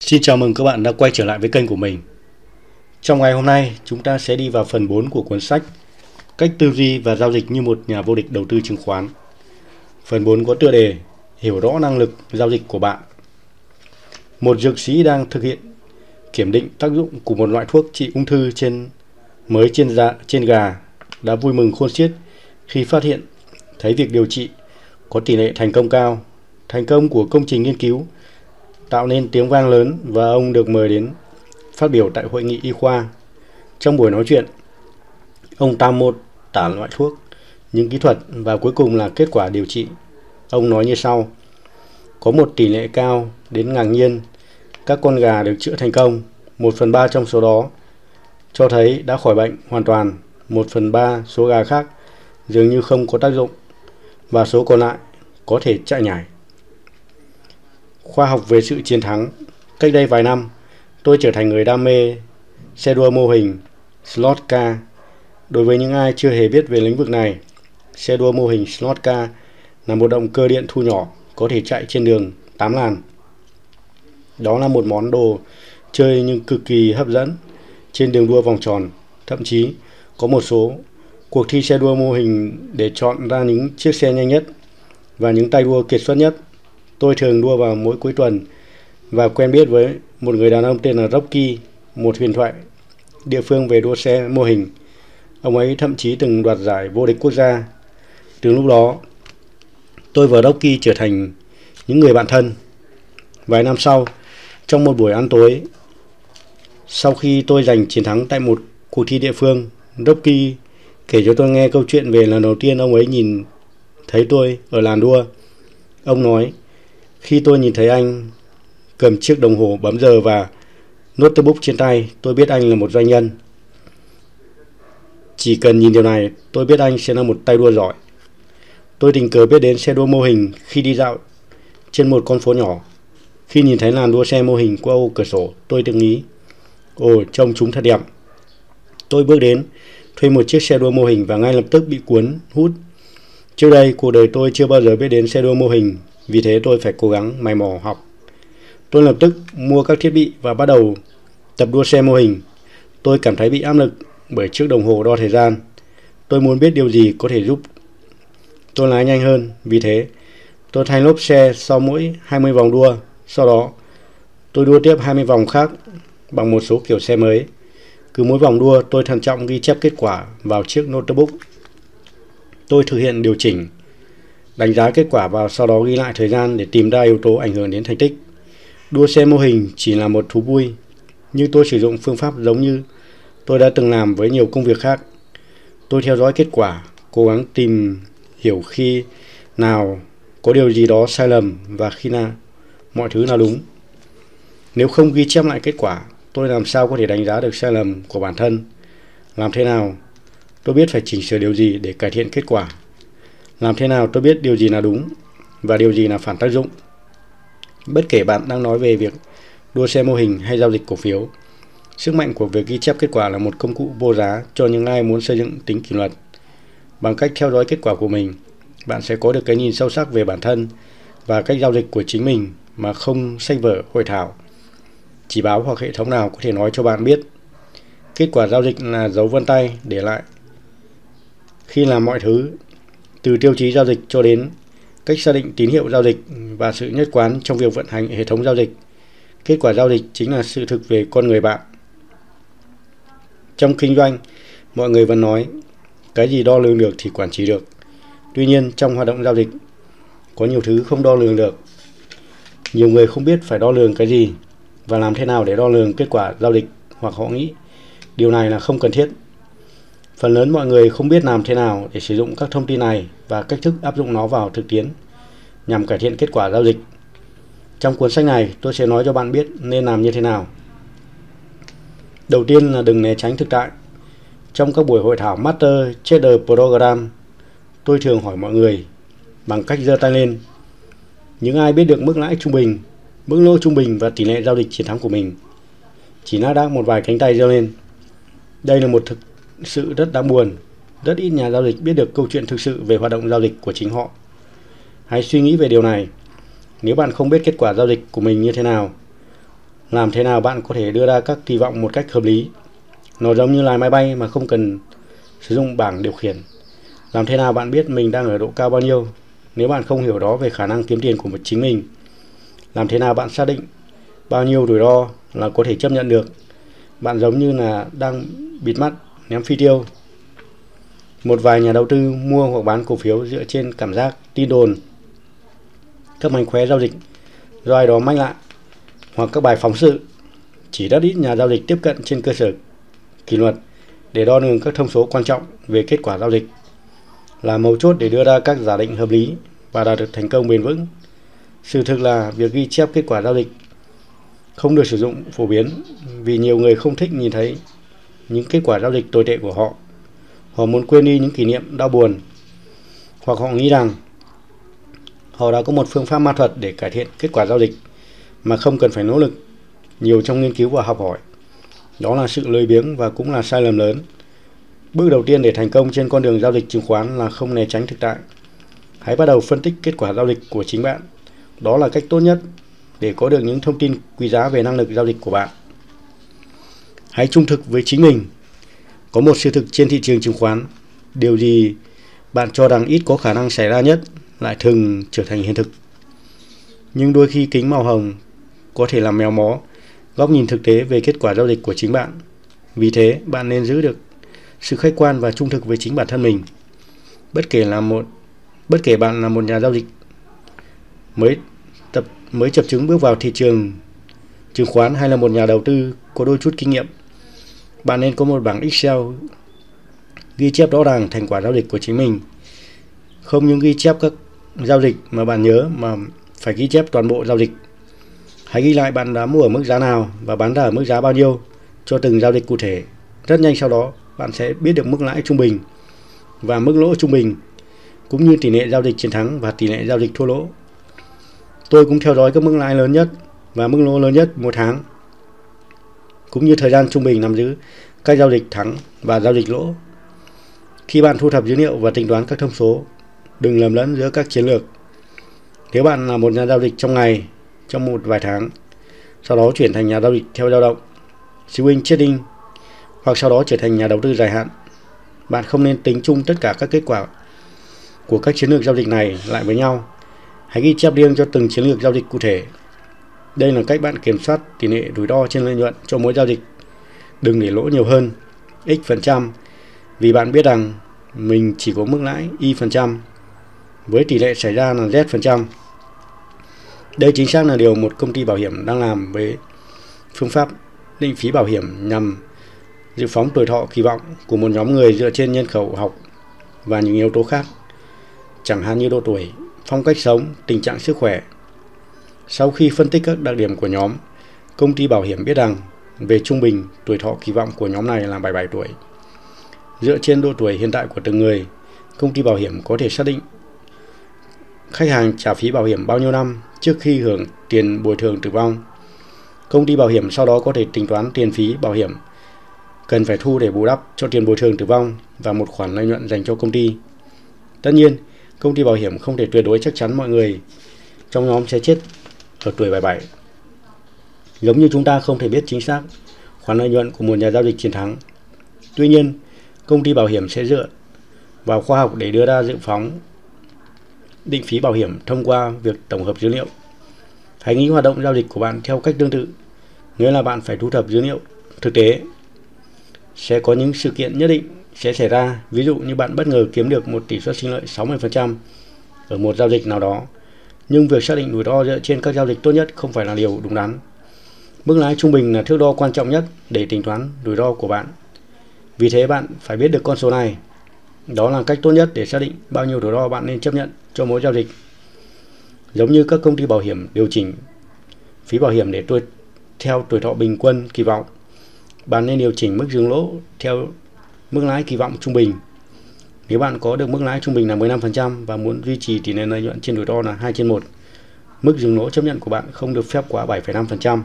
Xin chào mừng các bạn đã quay trở lại với kênh của mình. Trong ngày hôm nay, chúng ta sẽ đi vào phần 4 của cuốn sách Cách tư duy và giao dịch như một nhà vô địch đầu tư chứng khoán. Phần 4 có tựa đề Hiểu rõ năng lực giao dịch của bạn. Một dược sĩ đang thực hiện kiểm định tác dụng của một loại thuốc trị ung thư trên mới trên da, trên gà đã vui mừng khôn xiết khi phát hiện thấy việc điều trị có tỷ lệ thành công cao. Thành công của công trình nghiên cứu tạo nên tiếng vang lớn và ông được mời đến phát biểu tại hội nghị y khoa. Trong buổi nói chuyện, ông tam mô tả loại thuốc, những kỹ thuật và cuối cùng là kết quả điều trị. Ông nói như sau: Có một tỷ lệ cao đến ngạc nhiên các con gà được chữa thành công, một phần ba trong số đó cho thấy đã khỏi bệnh hoàn toàn, một phần ba số gà khác dường như không có tác dụng và số còn lại có thể chạy nhảy. Khoa học về sự chiến thắng Cách đây vài năm, tôi trở thành người đam mê xe đua mô hình slot car. Đối với những ai chưa hề biết về lĩnh vực này, xe đua mô hình slot car là một động cơ điện thu nhỏ có thể chạy trên đường 8 làn. Đó là một món đồ chơi nhưng cực kỳ hấp dẫn trên đường đua vòng tròn. Thậm chí có một số cuộc thi xe đua mô hình để chọn ra những chiếc xe nhanh nhất và những tay đua kiệt xuất nhất. Tôi thường đua vào mỗi cuối tuần và quen biết với một người đàn ông tên là Rocky, một huyền thoại địa phương về đua xe mô hình. Ông ấy thậm chí từng đoạt giải vô địch quốc gia. Từ lúc đó, tôi và Rocky trở thành những người bạn thân. Vài năm sau, trong một buổi ăn tối, sau khi tôi giành chiến thắng tại một cuộc thi địa phương, Rocky kể cho tôi nghe câu chuyện về lần đầu tiên ông ấy nhìn thấy tôi ở làn đua. Ông nói, khi tôi nhìn thấy anh cầm chiếc đồng hồ bấm giờ và notebook trên tay, tôi biết anh là một doanh nhân. Chỉ cần nhìn điều này, tôi biết anh sẽ là một tay đua giỏi. Tôi tình cờ biết đến xe đua mô hình khi đi dạo trên một con phố nhỏ. Khi nhìn thấy làn đua xe mô hình qua ô cửa sổ, tôi tự nghĩ, ồ, trông chúng thật đẹp. Tôi bước đến, thuê một chiếc xe đua mô hình và ngay lập tức bị cuốn, hút. Trước đây, cuộc đời tôi chưa bao giờ biết đến xe đua mô hình vì thế tôi phải cố gắng mày mò học. Tôi lập tức mua các thiết bị và bắt đầu tập đua xe mô hình. Tôi cảm thấy bị áp lực bởi chiếc đồng hồ đo thời gian. Tôi muốn biết điều gì có thể giúp tôi lái nhanh hơn. Vì thế, tôi thay lốp xe sau mỗi 20 vòng đua. Sau đó, tôi đua tiếp 20 vòng khác bằng một số kiểu xe mới. Cứ mỗi vòng đua, tôi thận trọng ghi chép kết quả vào chiếc notebook. Tôi thực hiện điều chỉnh đánh giá kết quả và sau đó ghi lại thời gian để tìm ra yếu tố ảnh hưởng đến thành tích. Đua xe mô hình chỉ là một thú vui, nhưng tôi sử dụng phương pháp giống như tôi đã từng làm với nhiều công việc khác. Tôi theo dõi kết quả, cố gắng tìm hiểu khi nào có điều gì đó sai lầm và khi nào mọi thứ là đúng. Nếu không ghi chép lại kết quả, tôi làm sao có thể đánh giá được sai lầm của bản thân? Làm thế nào? Tôi biết phải chỉnh sửa điều gì để cải thiện kết quả. Làm thế nào tôi biết điều gì là đúng và điều gì là phản tác dụng? Bất kể bạn đang nói về việc đua xe mô hình hay giao dịch cổ phiếu, sức mạnh của việc ghi chép kết quả là một công cụ vô giá cho những ai muốn xây dựng tính kỷ luật. Bằng cách theo dõi kết quả của mình, bạn sẽ có được cái nhìn sâu sắc về bản thân và cách giao dịch của chính mình mà không sách vở hội thảo. Chỉ báo hoặc hệ thống nào có thể nói cho bạn biết. Kết quả giao dịch là dấu vân tay để lại khi làm mọi thứ từ tiêu chí giao dịch cho đến cách xác định tín hiệu giao dịch và sự nhất quán trong việc vận hành hệ thống giao dịch. Kết quả giao dịch chính là sự thực về con người bạn. Trong kinh doanh, mọi người vẫn nói cái gì đo lường được thì quản trị được. Tuy nhiên, trong hoạt động giao dịch, có nhiều thứ không đo lường được. Nhiều người không biết phải đo lường cái gì và làm thế nào để đo lường kết quả giao dịch hoặc họ nghĩ điều này là không cần thiết Phần lớn mọi người không biết làm thế nào để sử dụng các thông tin này và cách thức áp dụng nó vào thực tiễn nhằm cải thiện kết quả giao dịch. Trong cuốn sách này, tôi sẽ nói cho bạn biết nên làm như thế nào. Đầu tiên là đừng né tránh thực tại. Trong các buổi hội thảo Master Trader Program, tôi thường hỏi mọi người bằng cách giơ tay lên. Những ai biết được mức lãi trung bình, mức lỗ trung bình và tỷ lệ giao dịch chiến thắng của mình. Chỉ Nasdaq một vài cánh tay giơ lên. Đây là một thực sự rất đáng buồn. Rất ít nhà giao dịch biết được câu chuyện thực sự về hoạt động giao dịch của chính họ. Hãy suy nghĩ về điều này. Nếu bạn không biết kết quả giao dịch của mình như thế nào, Làm thế nào bạn có thể đưa ra các kỳ vọng một cách hợp lý? Nó giống như lái máy bay mà không cần sử dụng bảng điều khiển. Làm thế nào bạn biết mình đang ở độ cao bao nhiêu nếu bạn không hiểu đó về khả năng kiếm tiền của một chính mình? Làm thế nào bạn xác định bao nhiêu rủi ro là có thể chấp nhận được? Bạn giống như là đang bịt mắt ném phi tiêu. Một vài nhà đầu tư mua hoặc bán cổ phiếu dựa trên cảm giác tin đồn, các mánh khóe giao dịch. Do ai đó mách lại. Hoặc các bài phóng sự. Chỉ rất ít nhà giao dịch tiếp cận trên cơ sở kỷ luật để đo lường các thông số quan trọng về kết quả giao dịch. Là mấu chốt để đưa ra các giả định hợp lý và đạt được thành công bền vững. Sự thực là việc ghi chép kết quả giao dịch không được sử dụng phổ biến vì nhiều người không thích nhìn thấy những kết quả giao dịch tồi tệ của họ. Họ muốn quên đi những kỷ niệm đau buồn, hoặc họ nghĩ rằng họ đã có một phương pháp ma thuật để cải thiện kết quả giao dịch mà không cần phải nỗ lực nhiều trong nghiên cứu và học hỏi. Đó là sự lười biếng và cũng là sai lầm lớn. Bước đầu tiên để thành công trên con đường giao dịch chứng khoán là không né tránh thực tại. Hãy bắt đầu phân tích kết quả giao dịch của chính bạn. Đó là cách tốt nhất để có được những thông tin quý giá về năng lực giao dịch của bạn. Hãy trung thực với chính mình. Có một sự thực trên thị trường chứng khoán, điều gì bạn cho rằng ít có khả năng xảy ra nhất lại thường trở thành hiện thực. Nhưng đôi khi kính màu hồng có thể làm mèo mó góc nhìn thực tế về kết quả giao dịch của chính bạn. Vì thế, bạn nên giữ được sự khách quan và trung thực với chính bản thân mình. Bất kể là một bất kể bạn là một nhà giao dịch mới tập mới chập chứng bước vào thị trường chứng khoán hay là một nhà đầu tư có đôi chút kinh nghiệm, bạn nên có một bảng Excel ghi chép rõ ràng thành quả giao dịch của chính mình. Không những ghi chép các giao dịch mà bạn nhớ mà phải ghi chép toàn bộ giao dịch Hãy ghi lại bạn đã mua ở mức giá nào và bán ra ở mức giá bao nhiêu cho từng giao dịch cụ thể. Rất nhanh sau đó, bạn sẽ biết được mức lãi trung bình và mức lỗ trung bình, cũng như tỷ lệ giao dịch chiến thắng và tỷ lệ giao dịch thua lỗ. Tôi cũng theo dõi các mức lãi lớn nhất và mức lỗ lớn nhất một tháng, cũng như thời gian trung bình nắm giữ các giao dịch thắng và giao dịch lỗ. Khi bạn thu thập dữ liệu và tính toán các thông số, đừng lầm lẫn giữa các chiến lược. Nếu bạn là một nhà giao dịch trong ngày trong một vài tháng, sau đó chuyển thành nhà giao dịch theo dao động, swing trading hoặc sau đó trở thành nhà đầu tư dài hạn. Bạn không nên tính chung tất cả các kết quả của các chiến lược giao dịch này lại với nhau. Hãy ghi chép riêng cho từng chiến lược giao dịch cụ thể. Đây là cách bạn kiểm soát tỷ lệ rủi ro trên lợi nhuận cho mỗi giao dịch. Đừng để lỗ nhiều hơn x phần trăm vì bạn biết rằng mình chỉ có mức lãi y phần trăm với tỷ lệ xảy ra là z phần trăm. Đây chính xác là điều một công ty bảo hiểm đang làm với phương pháp định phí bảo hiểm nhằm dự phóng tuổi thọ kỳ vọng của một nhóm người dựa trên nhân khẩu học và những yếu tố khác, chẳng hạn như độ tuổi, phong cách sống, tình trạng sức khỏe. Sau khi phân tích các đặc điểm của nhóm, công ty bảo hiểm biết rằng về trung bình tuổi thọ kỳ vọng của nhóm này là 77 tuổi. Dựa trên độ tuổi hiện tại của từng người, công ty bảo hiểm có thể xác định khách hàng trả phí bảo hiểm bao nhiêu năm trước khi hưởng tiền bồi thường tử vong. Công ty bảo hiểm sau đó có thể tính toán tiền phí bảo hiểm cần phải thu để bù đắp cho tiền bồi thường tử vong và một khoản lợi nhuận dành cho công ty. Tất nhiên, công ty bảo hiểm không thể tuyệt đối chắc chắn mọi người trong nhóm sẽ chết ở tuổi 77. Giống như chúng ta không thể biết chính xác khoản lợi nhuận của một nhà giao dịch chiến thắng. Tuy nhiên, công ty bảo hiểm sẽ dựa vào khoa học để đưa ra dự phóng định phí bảo hiểm thông qua việc tổng hợp dữ liệu. Hãy nghĩ hoạt động giao dịch của bạn theo cách tương tự, nghĩa là bạn phải thu thập dữ liệu thực tế. Sẽ có những sự kiện nhất định sẽ xảy ra, ví dụ như bạn bất ngờ kiếm được một tỷ suất sinh lợi 60% ở một giao dịch nào đó, nhưng việc xác định rủi ro dựa trên các giao dịch tốt nhất không phải là điều đúng đắn. Mức lãi trung bình là thước đo quan trọng nhất để tính toán rủi ro của bạn. Vì thế bạn phải biết được con số này. Đó là cách tốt nhất để xác định bao nhiêu rủi ro bạn nên chấp nhận cho mỗi giao dịch. Giống như các công ty bảo hiểm điều chỉnh phí bảo hiểm để tuổi theo tuổi thọ bình quân kỳ vọng, bạn nên điều chỉnh mức dừng lỗ theo mức lãi kỳ vọng trung bình. Nếu bạn có được mức lãi trung bình là 15% và muốn duy trì tỷ lệ lợi nhuận trên rủi ro là 2 trên 1, mức dừng lỗ chấp nhận của bạn không được phép quá 7,5%.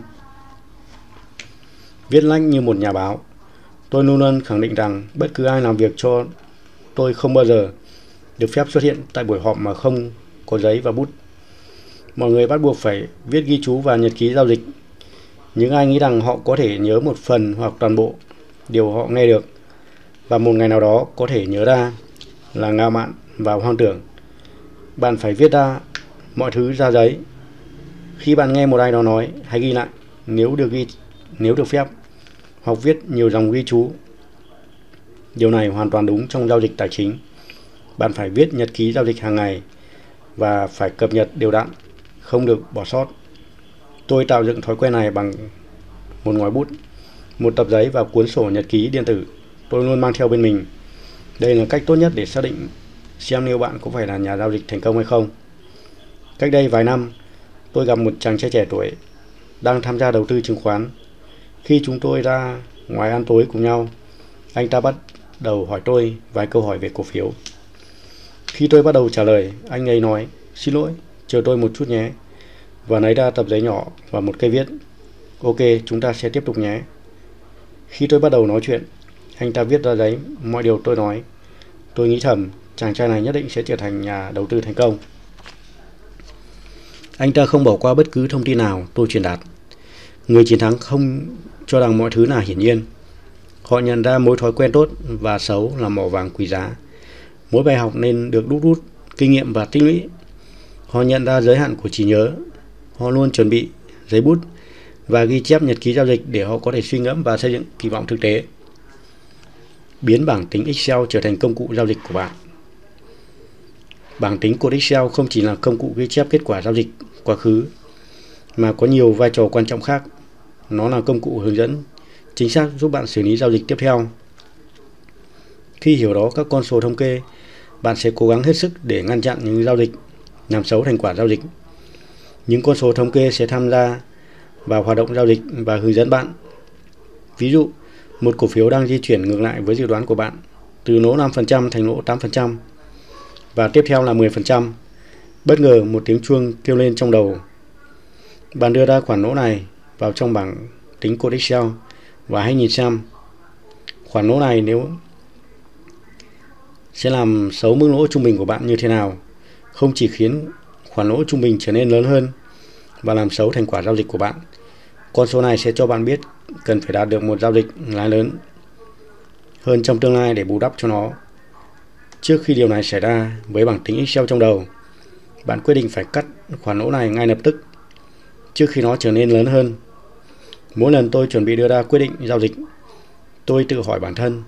Viết lách như một nhà báo, tôi luôn luôn khẳng định rằng bất cứ ai làm việc cho tôi không bao giờ được phép xuất hiện tại buổi họp mà không có giấy và bút. Mọi người bắt buộc phải viết ghi chú và nhật ký giao dịch. Những ai nghĩ rằng họ có thể nhớ một phần hoặc toàn bộ điều họ nghe được và một ngày nào đó có thể nhớ ra là ngạo mạn và hoang tưởng. Bạn phải viết ra mọi thứ ra giấy. Khi bạn nghe một ai đó nói, hãy ghi lại nếu được ghi nếu được phép hoặc viết nhiều dòng ghi chú. Điều này hoàn toàn đúng trong giao dịch tài chính. Bạn phải viết nhật ký giao dịch hàng ngày và phải cập nhật đều đặn, không được bỏ sót. Tôi tạo dựng thói quen này bằng một ngòi bút, một tập giấy và cuốn sổ nhật ký điện tử. Tôi luôn mang theo bên mình. Đây là cách tốt nhất để xác định xem liệu bạn có phải là nhà giao dịch thành công hay không. Cách đây vài năm, tôi gặp một chàng trai trẻ tuổi đang tham gia đầu tư chứng khoán. Khi chúng tôi ra ngoài ăn tối cùng nhau, anh ta bắt đầu hỏi tôi vài câu hỏi về cổ phiếu. Khi tôi bắt đầu trả lời, anh ấy nói, xin lỗi, chờ tôi một chút nhé. Và lấy ra tập giấy nhỏ và một cây viết. Ok, chúng ta sẽ tiếp tục nhé. Khi tôi bắt đầu nói chuyện, anh ta viết ra giấy mọi điều tôi nói. Tôi nghĩ thầm, chàng trai này nhất định sẽ trở thành nhà đầu tư thành công. Anh ta không bỏ qua bất cứ thông tin nào tôi truyền đạt. Người chiến thắng không cho rằng mọi thứ là hiển nhiên. Họ nhận ra mối thói quen tốt và xấu là mỏ vàng quý giá. Mỗi bài học nên được đúc rút kinh nghiệm và tích lũy. Họ nhận ra giới hạn của trí nhớ. Họ luôn chuẩn bị giấy bút và ghi chép nhật ký giao dịch để họ có thể suy ngẫm và xây dựng kỳ vọng thực tế. Biến bảng tính Excel trở thành công cụ giao dịch của bạn. Bảng tính của Excel không chỉ là công cụ ghi chép kết quả giao dịch quá khứ mà có nhiều vai trò quan trọng khác. Nó là công cụ hướng dẫn chính xác giúp bạn xử lý giao dịch tiếp theo. Khi hiểu đó các con số thống kê, bạn sẽ cố gắng hết sức để ngăn chặn những giao dịch làm xấu thành quả giao dịch. Những con số thống kê sẽ tham gia vào hoạt động giao dịch và hướng dẫn bạn. Ví dụ, một cổ phiếu đang di chuyển ngược lại với dự đoán của bạn, từ lỗ 5% thành lỗ 8%, và tiếp theo là 10%. Bất ngờ một tiếng chuông kêu lên trong đầu. Bạn đưa ra khoản lỗ này vào trong bảng tính code Excel và hãy nhìn xem khoản lỗ này nếu sẽ làm xấu mức lỗ trung bình của bạn như thế nào. Không chỉ khiến khoản lỗ trung bình trở nên lớn hơn và làm xấu thành quả giao dịch của bạn. Con số này sẽ cho bạn biết cần phải đạt được một giao dịch lãi lớn hơn trong tương lai để bù đắp cho nó. Trước khi điều này xảy ra, với bảng tính Excel trong đầu, bạn quyết định phải cắt khoản lỗ này ngay lập tức trước khi nó trở nên lớn hơn. Mỗi lần tôi chuẩn bị đưa ra quyết định giao dịch, tôi tự hỏi bản thân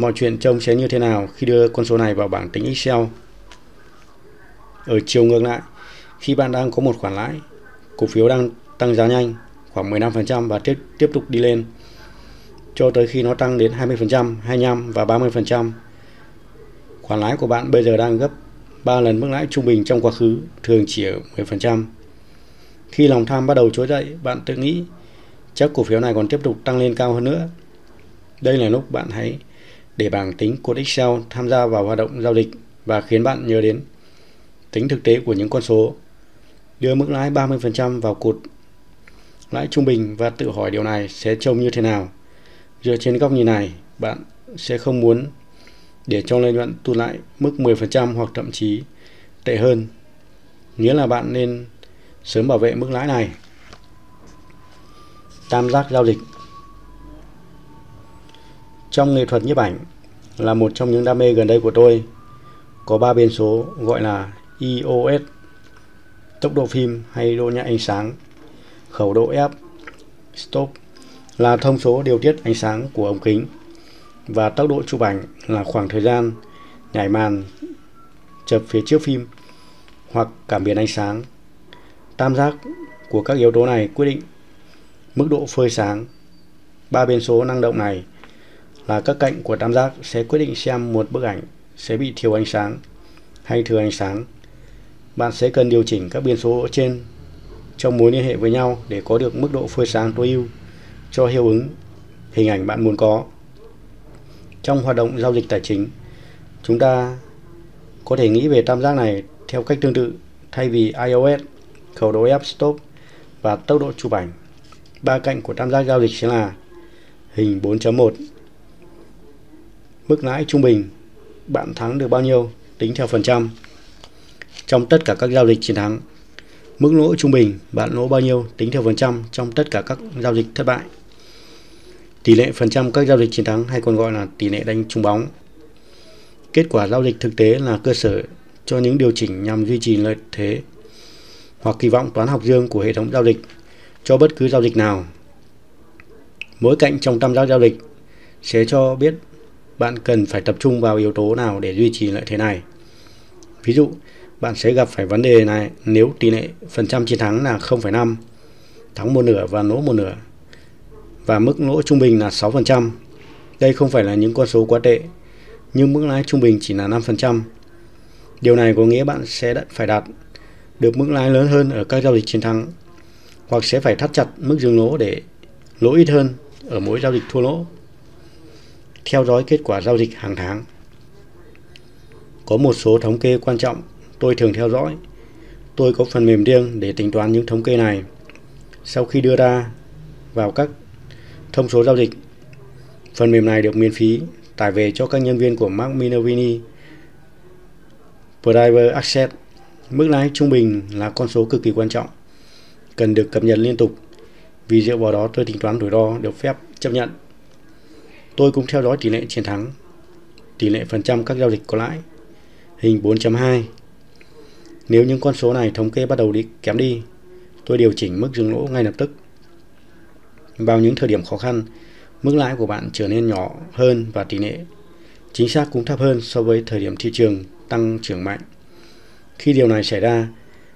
mọi chuyện trông sẽ như thế nào khi đưa con số này vào bảng tính Excel. Ở chiều ngược lại, khi bạn đang có một khoản lãi, cổ phiếu đang tăng giá nhanh khoảng 15% và tiếp tiếp tục đi lên cho tới khi nó tăng đến 20%, 25 và 30%. Khoản lãi của bạn bây giờ đang gấp 3 lần mức lãi trung bình trong quá khứ, thường chỉ ở 10%. Khi lòng tham bắt đầu trỗi dậy, bạn tự nghĩ chắc cổ phiếu này còn tiếp tục tăng lên cao hơn nữa. Đây là lúc bạn hãy để bảng tính cột Excel tham gia vào hoạt động giao dịch và khiến bạn nhớ đến tính thực tế của những con số. Đưa mức lãi 30% vào cột lãi trung bình và tự hỏi điều này sẽ trông như thế nào. Dựa trên góc nhìn này, bạn sẽ không muốn để cho lợi nhuận tụt lại mức 10% hoặc thậm chí tệ hơn. Nghĩa là bạn nên sớm bảo vệ mức lãi này. Tam giác giao dịch Trong nghệ thuật nhiếp ảnh là một trong những đam mê gần đây của tôi. Có ba biến số gọi là EOS, tốc độ phim hay độ nhạy ánh sáng, khẩu độ F, stop là thông số điều tiết ánh sáng của ống kính và tốc độ chụp ảnh là khoảng thời gian nhảy màn chập phía trước phim hoặc cảm biến ánh sáng. Tam giác của các yếu tố này quyết định mức độ phơi sáng. Ba biến số năng động này là các cạnh của tam giác sẽ quyết định xem một bức ảnh sẽ bị thiếu ánh sáng hay thừa ánh sáng. Bạn sẽ cần điều chỉnh các biến số ở trên trong mối liên hệ với nhau để có được mức độ phơi sáng tối ưu cho hiệu ứng hình ảnh bạn muốn có. Trong hoạt động giao dịch tài chính, chúng ta có thể nghĩ về tam giác này theo cách tương tự thay vì iOS, khẩu độ f stop và tốc độ chụp ảnh. Ba cạnh của tam giác giao dịch sẽ là hình 4.1 Mức lãi trung bình bạn thắng được bao nhiêu tính theo phần trăm. Trong tất cả các giao dịch chiến thắng, Mức lỗ trung bình bạn lỗ bao nhiêu tính theo phần trăm trong tất cả các giao dịch thất bại. Tỷ lệ phần trăm các giao dịch chiến thắng hay còn gọi là tỷ lệ đánh trúng bóng. Kết quả giao dịch thực tế là cơ sở cho những điều chỉnh nhằm duy trì lợi thế hoặc kỳ vọng toán học dương của hệ thống giao dịch cho bất cứ giao dịch nào. Mỗi cạnh trong tam giác giao dịch sẽ cho biết bạn cần phải tập trung vào yếu tố nào để duy trì lợi thế này. Ví dụ, bạn sẽ gặp phải vấn đề này nếu tỷ lệ phần trăm chiến thắng là 0,5, thắng một nửa và lỗ một nửa, và mức lỗ trung bình là 6%. Đây không phải là những con số quá tệ, nhưng mức lãi trung bình chỉ là 5%. Điều này có nghĩa bạn sẽ phải đạt được mức lãi lớn hơn ở các giao dịch chiến thắng, hoặc sẽ phải thắt chặt mức dừng lỗ để lỗ ít hơn ở mỗi giao dịch thua lỗ. Theo dõi kết quả giao dịch hàng tháng. Có một số thống kê quan trọng tôi thường theo dõi. Tôi có phần mềm riêng để tính toán những thống kê này. Sau khi đưa ra vào các thông số giao dịch, phần mềm này được miễn phí tải về cho các nhân viên của Mark Minervini Private Access. Mức lãi trung bình là con số cực kỳ quan trọng, cần được cập nhật liên tục. Vì dựa vào đó tôi tính toán rủi ro được phép chấp nhận. Tôi cũng theo dõi tỷ lệ chiến thắng, tỷ lệ phần trăm các giao dịch có lãi, hình 4.2 nếu những con số này thống kê bắt đầu đi kém đi, tôi điều chỉnh mức dừng lỗ ngay lập tức. Vào những thời điểm khó khăn, mức lãi của bạn trở nên nhỏ hơn và tỷ lệ chính xác cũng thấp hơn so với thời điểm thị trường tăng trưởng mạnh. Khi điều này xảy ra,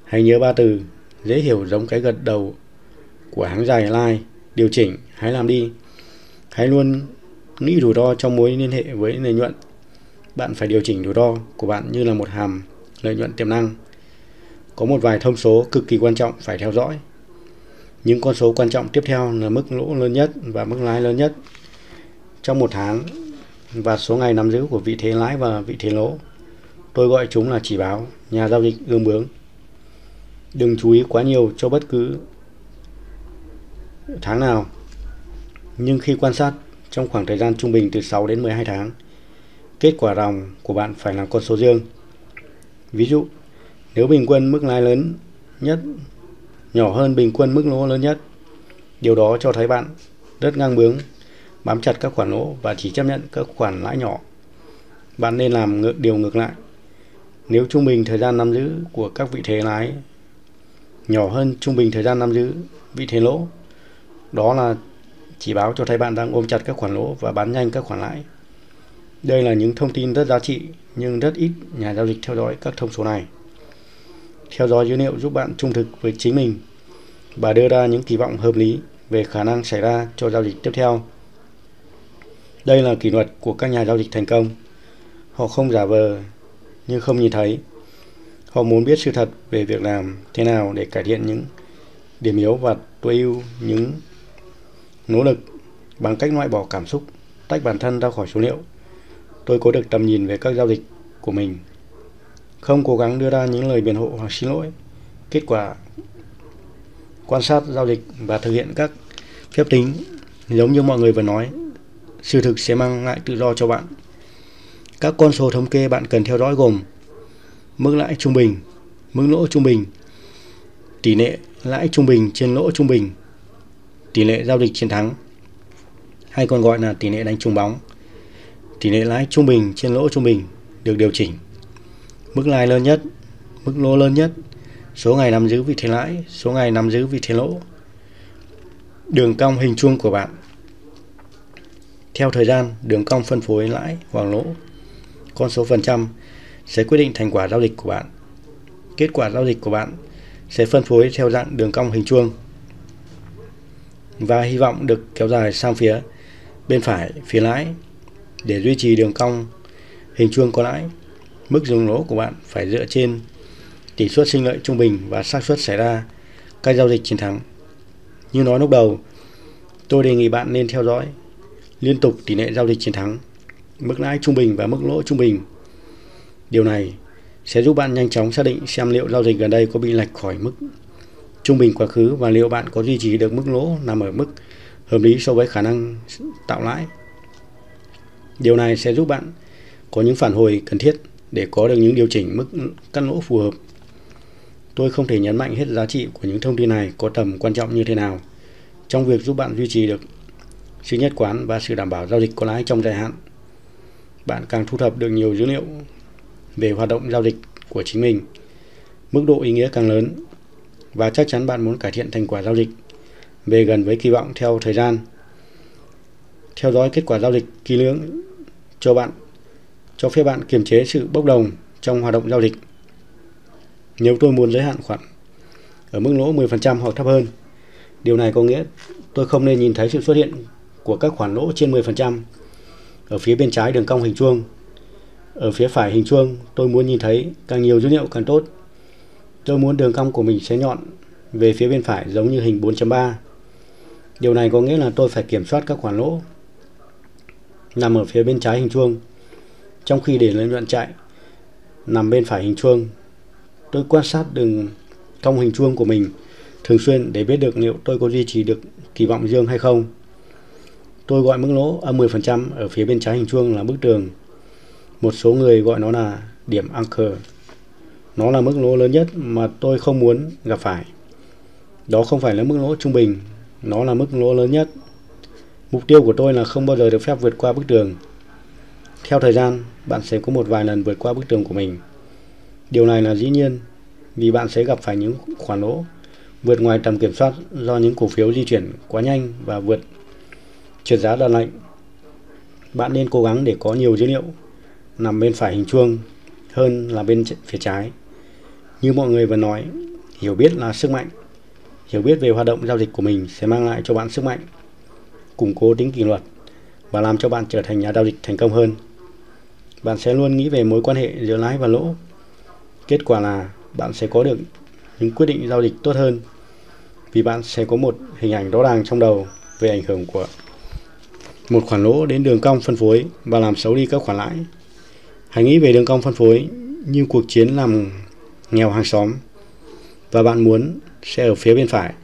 hãy nhớ ba từ dễ hiểu giống cái gật đầu của hãng dài like, điều chỉnh, hãy làm đi. Hãy luôn nghĩ rủi ro trong mối liên hệ với lợi nhuận. Bạn phải điều chỉnh rủi ro của bạn như là một hàm lợi nhuận tiềm năng có một vài thông số cực kỳ quan trọng phải theo dõi. Những con số quan trọng tiếp theo là mức lỗ lớn nhất và mức lãi lớn nhất trong một tháng và số ngày nắm giữ của vị thế lãi và vị thế lỗ. Tôi gọi chúng là chỉ báo nhà giao dịch ương bướng. Đừng chú ý quá nhiều cho bất cứ tháng nào. Nhưng khi quan sát trong khoảng thời gian trung bình từ 6 đến 12 tháng, kết quả ròng của bạn phải là con số dương. Ví dụ, nếu bình quân mức lãi lớn nhất nhỏ hơn bình quân mức lỗ lớn nhất, điều đó cho thấy bạn rất ngang bướng, bám chặt các khoản lỗ và chỉ chấp nhận các khoản lãi nhỏ. Bạn nên làm ngược điều ngược lại. Nếu trung bình thời gian nắm giữ của các vị thế lãi nhỏ hơn trung bình thời gian nắm giữ vị thế lỗ, đó là chỉ báo cho thấy bạn đang ôm chặt các khoản lỗ và bán nhanh các khoản lãi. Đây là những thông tin rất giá trị nhưng rất ít nhà giao dịch theo dõi các thông số này. Theo dõi dữ liệu giúp bạn trung thực với chính mình và đưa ra những kỳ vọng hợp lý về khả năng xảy ra cho giao dịch tiếp theo. Đây là kỷ luật của các nhà giao dịch thành công. Họ không giả vờ nhưng không nhìn thấy. Họ muốn biết sự thật về việc làm thế nào để cải thiện những điểm yếu và tối ưu những nỗ lực bằng cách loại bỏ cảm xúc, tách bản thân ra khỏi số liệu. Tôi có được tầm nhìn về các giao dịch của mình không cố gắng đưa ra những lời biện hộ hoặc xin lỗi. Kết quả quan sát giao dịch và thực hiện các phép tính giống như mọi người vừa nói, sự thực sẽ mang lại tự do cho bạn. Các con số thống kê bạn cần theo dõi gồm mức lãi trung bình, mức lỗ trung bình, tỷ lệ lãi trung bình trên lỗ trung bình, tỷ lệ giao dịch chiến thắng, hay còn gọi là tỷ lệ đánh trúng bóng. Tỷ lệ lãi trung bình trên lỗ trung bình được điều chỉnh mức lãi lớn nhất, mức lỗ lớn nhất, số ngày nắm giữ vị thế lãi, số ngày nắm giữ vị thế lỗ. Đường cong hình chuông của bạn. Theo thời gian, đường cong phân phối lãi hoặc lỗ, con số phần trăm sẽ quyết định thành quả giao dịch của bạn. Kết quả giao dịch của bạn sẽ phân phối theo dạng đường cong hình chuông và hy vọng được kéo dài sang phía bên phải phía lãi để duy trì đường cong hình chuông có lãi Mức dừng lỗ của bạn phải dựa trên tỷ suất sinh lợi trung bình và xác suất xảy ra các giao dịch chiến thắng. Như nói lúc đầu, tôi đề nghị bạn nên theo dõi liên tục tỷ lệ giao dịch chiến thắng, mức lãi trung bình và mức lỗ trung bình. Điều này sẽ giúp bạn nhanh chóng xác định xem liệu giao dịch gần đây có bị lệch khỏi mức trung bình quá khứ và liệu bạn có duy trì được mức lỗ nằm ở mức hợp lý so với khả năng tạo lãi. Điều này sẽ giúp bạn có những phản hồi cần thiết để có được những điều chỉnh mức cắt lỗ phù hợp. Tôi không thể nhấn mạnh hết giá trị của những thông tin này có tầm quan trọng như thế nào trong việc giúp bạn duy trì được sự nhất quán và sự đảm bảo giao dịch có lãi trong dài hạn. Bạn càng thu thập được nhiều dữ liệu về hoạt động giao dịch của chính mình, mức độ ý nghĩa càng lớn và chắc chắn bạn muốn cải thiện thành quả giao dịch về gần với kỳ vọng theo thời gian. Theo dõi kết quả giao dịch kỳ lưỡng cho bạn cho phép bạn kiềm chế sự bốc đồng trong hoạt động giao dịch. Nếu tôi muốn giới hạn khoản ở mức lỗ 10% hoặc thấp hơn, điều này có nghĩa tôi không nên nhìn thấy sự xuất hiện của các khoản lỗ trên 10% ở phía bên trái đường cong hình chuông. Ở phía phải hình chuông, tôi muốn nhìn thấy càng nhiều dữ liệu càng tốt. Tôi muốn đường cong của mình sẽ nhọn về phía bên phải giống như hình 4.3. Điều này có nghĩa là tôi phải kiểm soát các khoản lỗ nằm ở phía bên trái hình chuông, trong khi để lợi nhuận chạy nằm bên phải hình chuông. Tôi quan sát đường cong hình chuông của mình thường xuyên để biết được liệu tôi có duy trì được kỳ vọng dương hay không. Tôi gọi mức lỗ âm 10% ở phía bên trái hình chuông là bức tường. Một số người gọi nó là điểm anchor. Nó là mức lỗ lớn nhất mà tôi không muốn gặp phải. Đó không phải là mức lỗ trung bình, nó là mức lỗ lớn nhất. Mục tiêu của tôi là không bao giờ được phép vượt qua bức tường. Theo thời gian, bạn sẽ có một vài lần vượt qua bức tường của mình. Điều này là dĩ nhiên vì bạn sẽ gặp phải những khoản lỗ vượt ngoài tầm kiểm soát do những cổ phiếu di chuyển quá nhanh và vượt trượt giá đợt lạnh. Bạn nên cố gắng để có nhiều dữ liệu nằm bên phải hình chuông hơn là bên phía trái. Như mọi người vừa nói, hiểu biết là sức mạnh. Hiểu biết về hoạt động giao dịch của mình sẽ mang lại cho bạn sức mạnh, củng cố tính kỷ luật và làm cho bạn trở thành nhà giao dịch thành công hơn. Bạn sẽ luôn nghĩ về mối quan hệ giữa lãi và lỗ. Kết quả là bạn sẽ có được những quyết định giao dịch tốt hơn vì bạn sẽ có một hình ảnh rõ ràng trong đầu về ảnh hưởng của một khoản lỗ đến đường cong phân phối và làm xấu đi các khoản lãi. Hãy nghĩ về đường cong phân phối như cuộc chiến làm nghèo hàng xóm và bạn muốn sẽ ở phía bên phải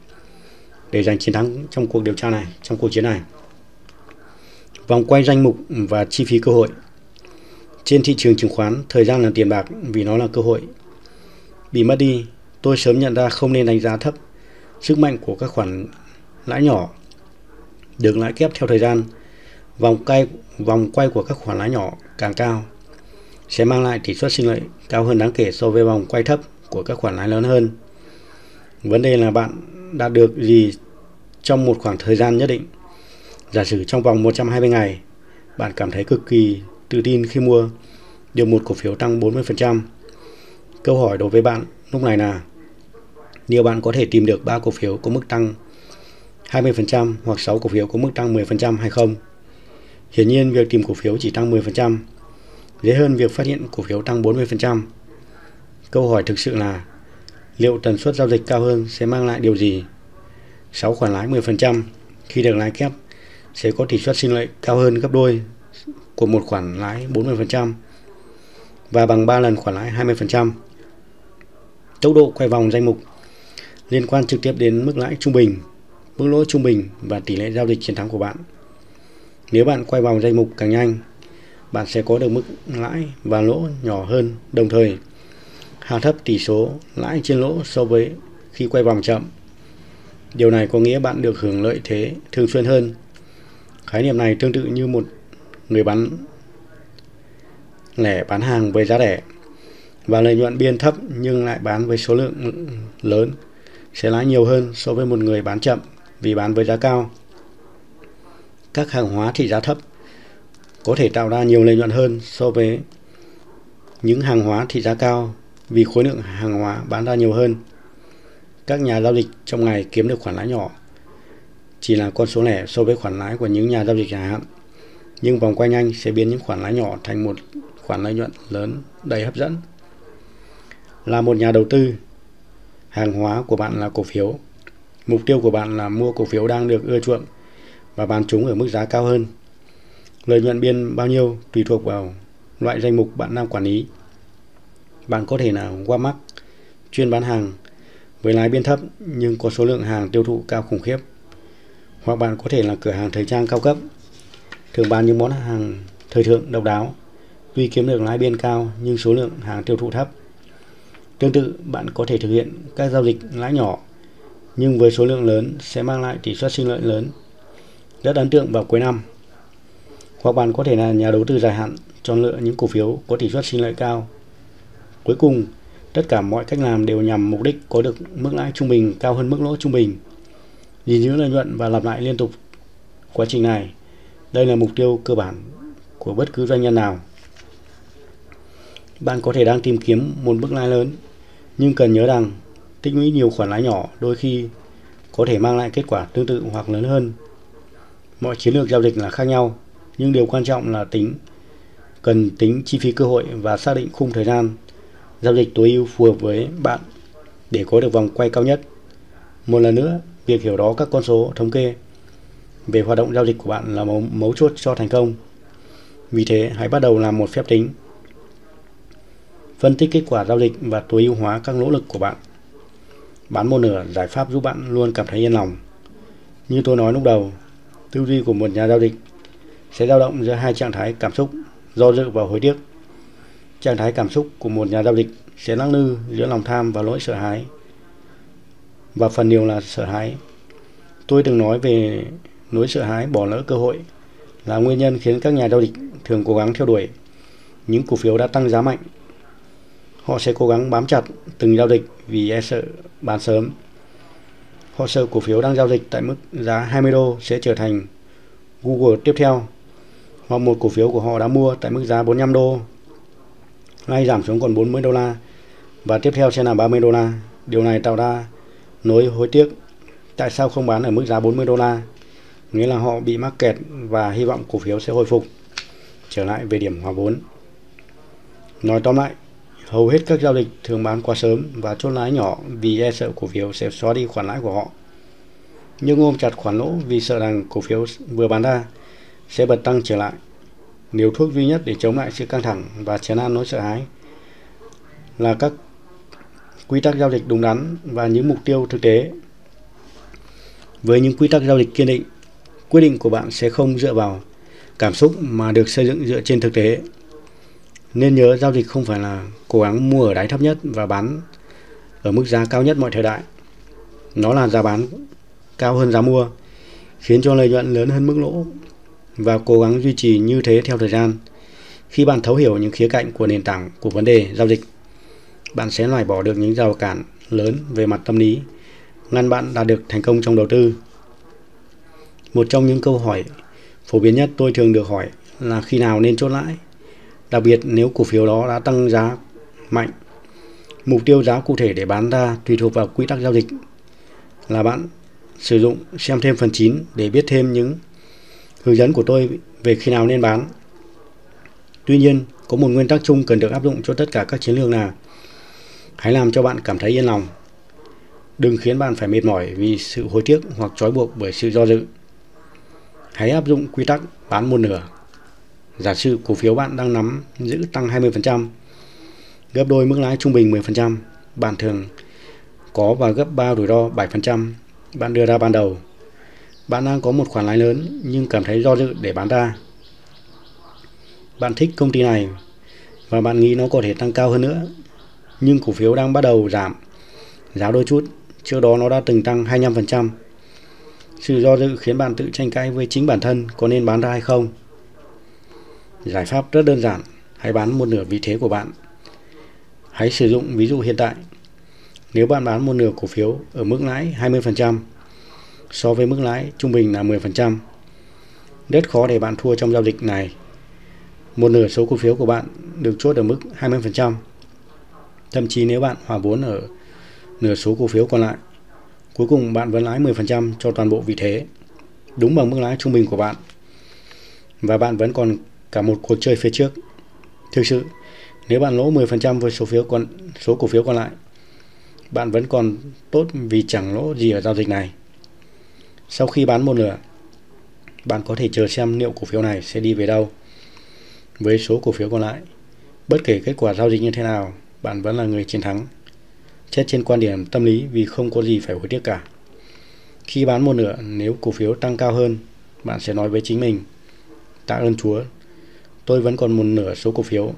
để giành chiến thắng trong cuộc điều tra này, trong cuộc chiến này. Vòng quay danh mục và chi phí cơ hội. Trên thị trường chứng khoán, thời gian là tiền bạc vì nó là cơ hội. Bị mất đi, tôi sớm nhận ra không nên đánh giá thấp sức mạnh của các khoản lãi nhỏ được lãi kép theo thời gian vòng quay vòng quay của các khoản lãi nhỏ càng cao sẽ mang lại tỷ suất sinh lợi cao hơn đáng kể so với vòng quay thấp của các khoản lãi lớn hơn. Vấn đề là bạn đạt được gì trong một khoảng thời gian nhất định. Giả sử trong vòng 120 ngày, bạn cảm thấy cực kỳ tự tin khi mua, được một cổ phiếu tăng 40%. Câu hỏi đối với bạn lúc này là, liệu bạn có thể tìm được 3 cổ phiếu có mức tăng 20% hoặc 6 cổ phiếu có mức tăng 10% hay không? Hiển nhiên việc tìm cổ phiếu chỉ tăng 10% dễ hơn việc phát hiện cổ phiếu tăng 40%. Câu hỏi thực sự là, liệu tần suất giao dịch cao hơn sẽ mang lại điều gì? 6 khoản lãi 10% khi được lãi kép, sẽ có tỷ suất sinh lợi cao hơn gấp đôi của một khoản lãi 40% và bằng 3 lần khoản lãi 20%. Tốc độ quay vòng danh mục liên quan trực tiếp đến mức lãi trung bình, mức lỗ trung bình và tỷ lệ giao dịch chiến thắng của bạn. Nếu bạn quay vòng danh mục càng nhanh, bạn sẽ có được mức lãi và lỗ nhỏ hơn, đồng thời hạ thấp tỷ số lãi trên lỗ so với khi quay vòng chậm. Điều này có nghĩa bạn được hưởng lợi thế thường xuyên hơn. Khái niệm này tương tự như một người bán lẻ bán hàng với giá rẻ và lợi nhuận biên thấp nhưng lại bán với số lượng lớn sẽ lãi nhiều hơn so với một người bán chậm vì bán với giá cao. Các hàng hóa thị giá thấp có thể tạo ra nhiều lợi nhuận hơn so với những hàng hóa thị giá cao vì khối lượng hàng hóa bán ra nhiều hơn. Các nhà giao dịch trong ngày kiếm được khoản lãi nhỏ, chỉ là con số lẻ so với khoản lãi của những nhà giao dịch dài hạn. Nhưng vòng quay nhanh sẽ biến những khoản lãi nhỏ thành một khoản lợi nhuận lớn đầy hấp dẫn. Là một nhà đầu tư, hàng hóa của bạn là cổ phiếu. Mục tiêu của bạn là mua cổ phiếu đang được ưa chuộng và bán chúng ở mức giá cao hơn. Lợi nhuận biên bao nhiêu tùy thuộc vào loại danh mục bạn đang quản lý. Bạn có thể là Walmart, chuyên bán hàng với lãi biên thấp nhưng có số lượng hàng tiêu thụ cao khủng khiếp. Hoặc bạn có thể là cửa hàng thời trang cao cấp, thường bán những món hàng thời thượng độc đáo, tuy kiếm được lãi biên cao nhưng số lượng hàng tiêu thụ thấp. Tương tự, bạn có thể thực hiện các giao dịch lãi nhỏ nhưng với số lượng lớn sẽ mang lại tỷ suất sinh lợi lớn rất ấn tượng vào cuối năm. Hoặc bạn có thể là nhà đầu tư dài hạn chọn lựa những cổ phiếu có tỷ suất sinh lợi cao. Cuối cùng, tất cả mọi cách làm đều nhằm mục đích có được mức lãi trung bình cao hơn mức lỗ trung bình. gìn giữ lợi nhuận và lặp lại liên tục quá trình này. Đây là mục tiêu cơ bản của bất cứ doanh nhân nào. Bạn có thể đang tìm kiếm một mức lãi lớn, nhưng cần nhớ rằng tích lũy nhiều khoản lãi nhỏ đôi khi có thể mang lại kết quả tương tự hoặc lớn hơn. Mọi chiến lược giao dịch là khác nhau, nhưng điều quan trọng là tính cần tính chi phí cơ hội và xác định khung thời gian giao dịch tối ưu phù hợp với bạn để có được vòng quay cao nhất. Một lần nữa, việc hiểu đó các con số thống kê về hoạt động giao dịch của bạn là mấu, mấu chốt cho thành công. Vì thế, hãy bắt đầu làm một phép tính. Phân tích kết quả giao dịch và tối ưu hóa các nỗ lực của bạn. Bán một nửa giải pháp giúp bạn luôn cảm thấy yên lòng. Như tôi nói lúc đầu, tư duy của một nhà giao dịch sẽ dao động giữa hai trạng thái cảm xúc do dự và hối tiếc. Trạng thái cảm xúc của một nhà giao dịch sẽ lắc lư giữa lòng tham và nỗi sợ hãi. Và phần nhiều là sợ hãi. Tôi từng nói về nỗi sợ hãi, bỏ lỡ cơ hội là nguyên nhân khiến các nhà giao dịch thường cố gắng theo đuổi những cổ phiếu đã tăng giá mạnh. Họ sẽ cố gắng bám chặt từng giao dịch vì e sợ bán sớm. Họ sợ cổ phiếu đang giao dịch tại mức giá 20 đô sẽ trở thành Google tiếp theo, hoặc một cổ phiếu của họ đã mua tại mức giá 45 đô, nay giảm xuống còn 40 đô la, và tiếp theo sẽ là 30 đô la. Điều này tạo ra nỗi hối tiếc tại sao không bán ở mức giá 40 đô la nghĩa là họ bị mắc kẹt và hy vọng cổ phiếu sẽ hồi phục trở lại về điểm hòa vốn. Nói tóm lại, hầu hết các giao dịch thường bán quá sớm và chốt lãi nhỏ vì e sợ cổ phiếu sẽ xóa đi khoản lãi của họ. Nhưng ôm chặt khoản lỗ vì sợ rằng cổ phiếu vừa bán ra sẽ bật tăng trở lại. liều thuốc duy nhất để chống lại sự căng thẳng và chấn an nỗi sợ hãi là các quy tắc giao dịch đúng đắn và những mục tiêu thực tế. Với những quy tắc giao dịch kiên định, quyết định của bạn sẽ không dựa vào cảm xúc mà được xây dựng dựa trên thực tế. Nên nhớ giao dịch không phải là cố gắng mua ở đáy thấp nhất và bán ở mức giá cao nhất mọi thời đại. Nó là giá bán cao hơn giá mua, khiến cho lợi nhuận lớn hơn mức lỗ và cố gắng duy trì như thế theo thời gian. Khi bạn thấu hiểu những khía cạnh của nền tảng của vấn đề giao dịch, bạn sẽ loại bỏ được những rào cản lớn về mặt tâm lý, ngăn bạn đạt được thành công trong đầu tư. Một trong những câu hỏi phổ biến nhất tôi thường được hỏi là khi nào nên chốt lãi, đặc biệt nếu cổ phiếu đó đã tăng giá mạnh. Mục tiêu giá cụ thể để bán ra tùy thuộc vào quy tắc giao dịch là bạn sử dụng xem thêm phần 9 để biết thêm những hướng dẫn của tôi về khi nào nên bán. Tuy nhiên, có một nguyên tắc chung cần được áp dụng cho tất cả các chiến lược là Hãy làm cho bạn cảm thấy yên lòng. Đừng khiến bạn phải mệt mỏi vì sự hối tiếc hoặc trói buộc bởi sự do dự. Hãy áp dụng quy tắc bán một nửa. Giả sử cổ phiếu bạn đang nắm giữ tăng 20%, gấp đôi mức lãi trung bình 10%, bạn thường có và gấp 3 rủi ro 7%, bạn đưa ra ban đầu bạn đang có một khoản lãi lớn nhưng cảm thấy do dự để bán ra. Bạn thích công ty này và bạn nghĩ nó có thể tăng cao hơn nữa. Nhưng cổ phiếu đang bắt đầu giảm giá đôi chút. Trước đó nó đã từng tăng 25%. Sự do dự khiến bạn tự tranh cãi với chính bản thân có nên bán ra hay không. Giải pháp rất đơn giản. Hãy bán một nửa vị thế của bạn. Hãy sử dụng ví dụ hiện tại. Nếu bạn bán một nửa cổ phiếu ở mức lãi 20%, so với mức lãi trung bình là 10%. Rất khó để bạn thua trong giao dịch này. Một nửa số cổ phiếu của bạn được chốt ở mức 20%. Thậm chí nếu bạn hòa vốn ở nửa số cổ phiếu còn lại, cuối cùng bạn vẫn lãi 10% cho toàn bộ vị thế, đúng bằng mức lãi trung bình của bạn. Và bạn vẫn còn cả một cuộc chơi phía trước. Thực sự, nếu bạn lỗ 10% với số phiếu còn số cổ phiếu còn lại, bạn vẫn còn tốt vì chẳng lỗ gì ở giao dịch này. Sau khi bán một nửa, bạn có thể chờ xem liệu cổ phiếu này sẽ đi về đâu. Với số cổ phiếu còn lại, bất kể kết quả giao dịch như thế nào, bạn vẫn là người chiến thắng chết trên quan điểm tâm lý vì không có gì phải hối tiếc cả. Khi bán một nửa, nếu cổ phiếu tăng cao hơn, bạn sẽ nói với chính mình, tạ ơn Chúa, tôi vẫn còn một nửa số cổ phiếu.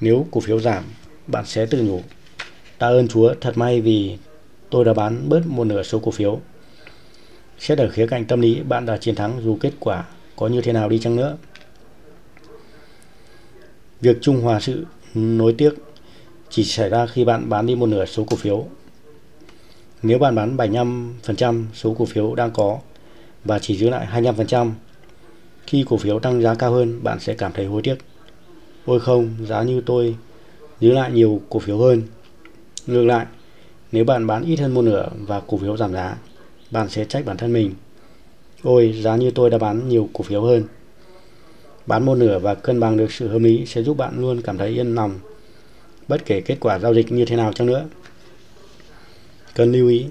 Nếu cổ phiếu giảm, bạn sẽ tự nhủ, Tạ ơn Chúa, thật may vì tôi đã bán bớt một nửa số cổ phiếu. Xét ở khía cạnh tâm lý, bạn đã chiến thắng dù kết quả có như thế nào đi chăng nữa. Việc trung hòa sự nối tiếc chỉ xảy ra khi bạn bán đi một nửa số cổ phiếu. Nếu bạn bán 75% số cổ phiếu đang có và chỉ giữ lại 25%, khi cổ phiếu tăng giá cao hơn, bạn sẽ cảm thấy hối tiếc. Ôi không, giá như tôi giữ lại nhiều cổ phiếu hơn. Ngược lại, nếu bạn bán ít hơn một nửa và cổ phiếu giảm giá, bạn sẽ trách bản thân mình. Ôi, giá như tôi đã bán nhiều cổ phiếu hơn. Bán một nửa và cân bằng được sự hợp lý sẽ giúp bạn luôn cảm thấy yên lòng, bất kể kết quả giao dịch như thế nào chăng nữa. Cần lưu ý,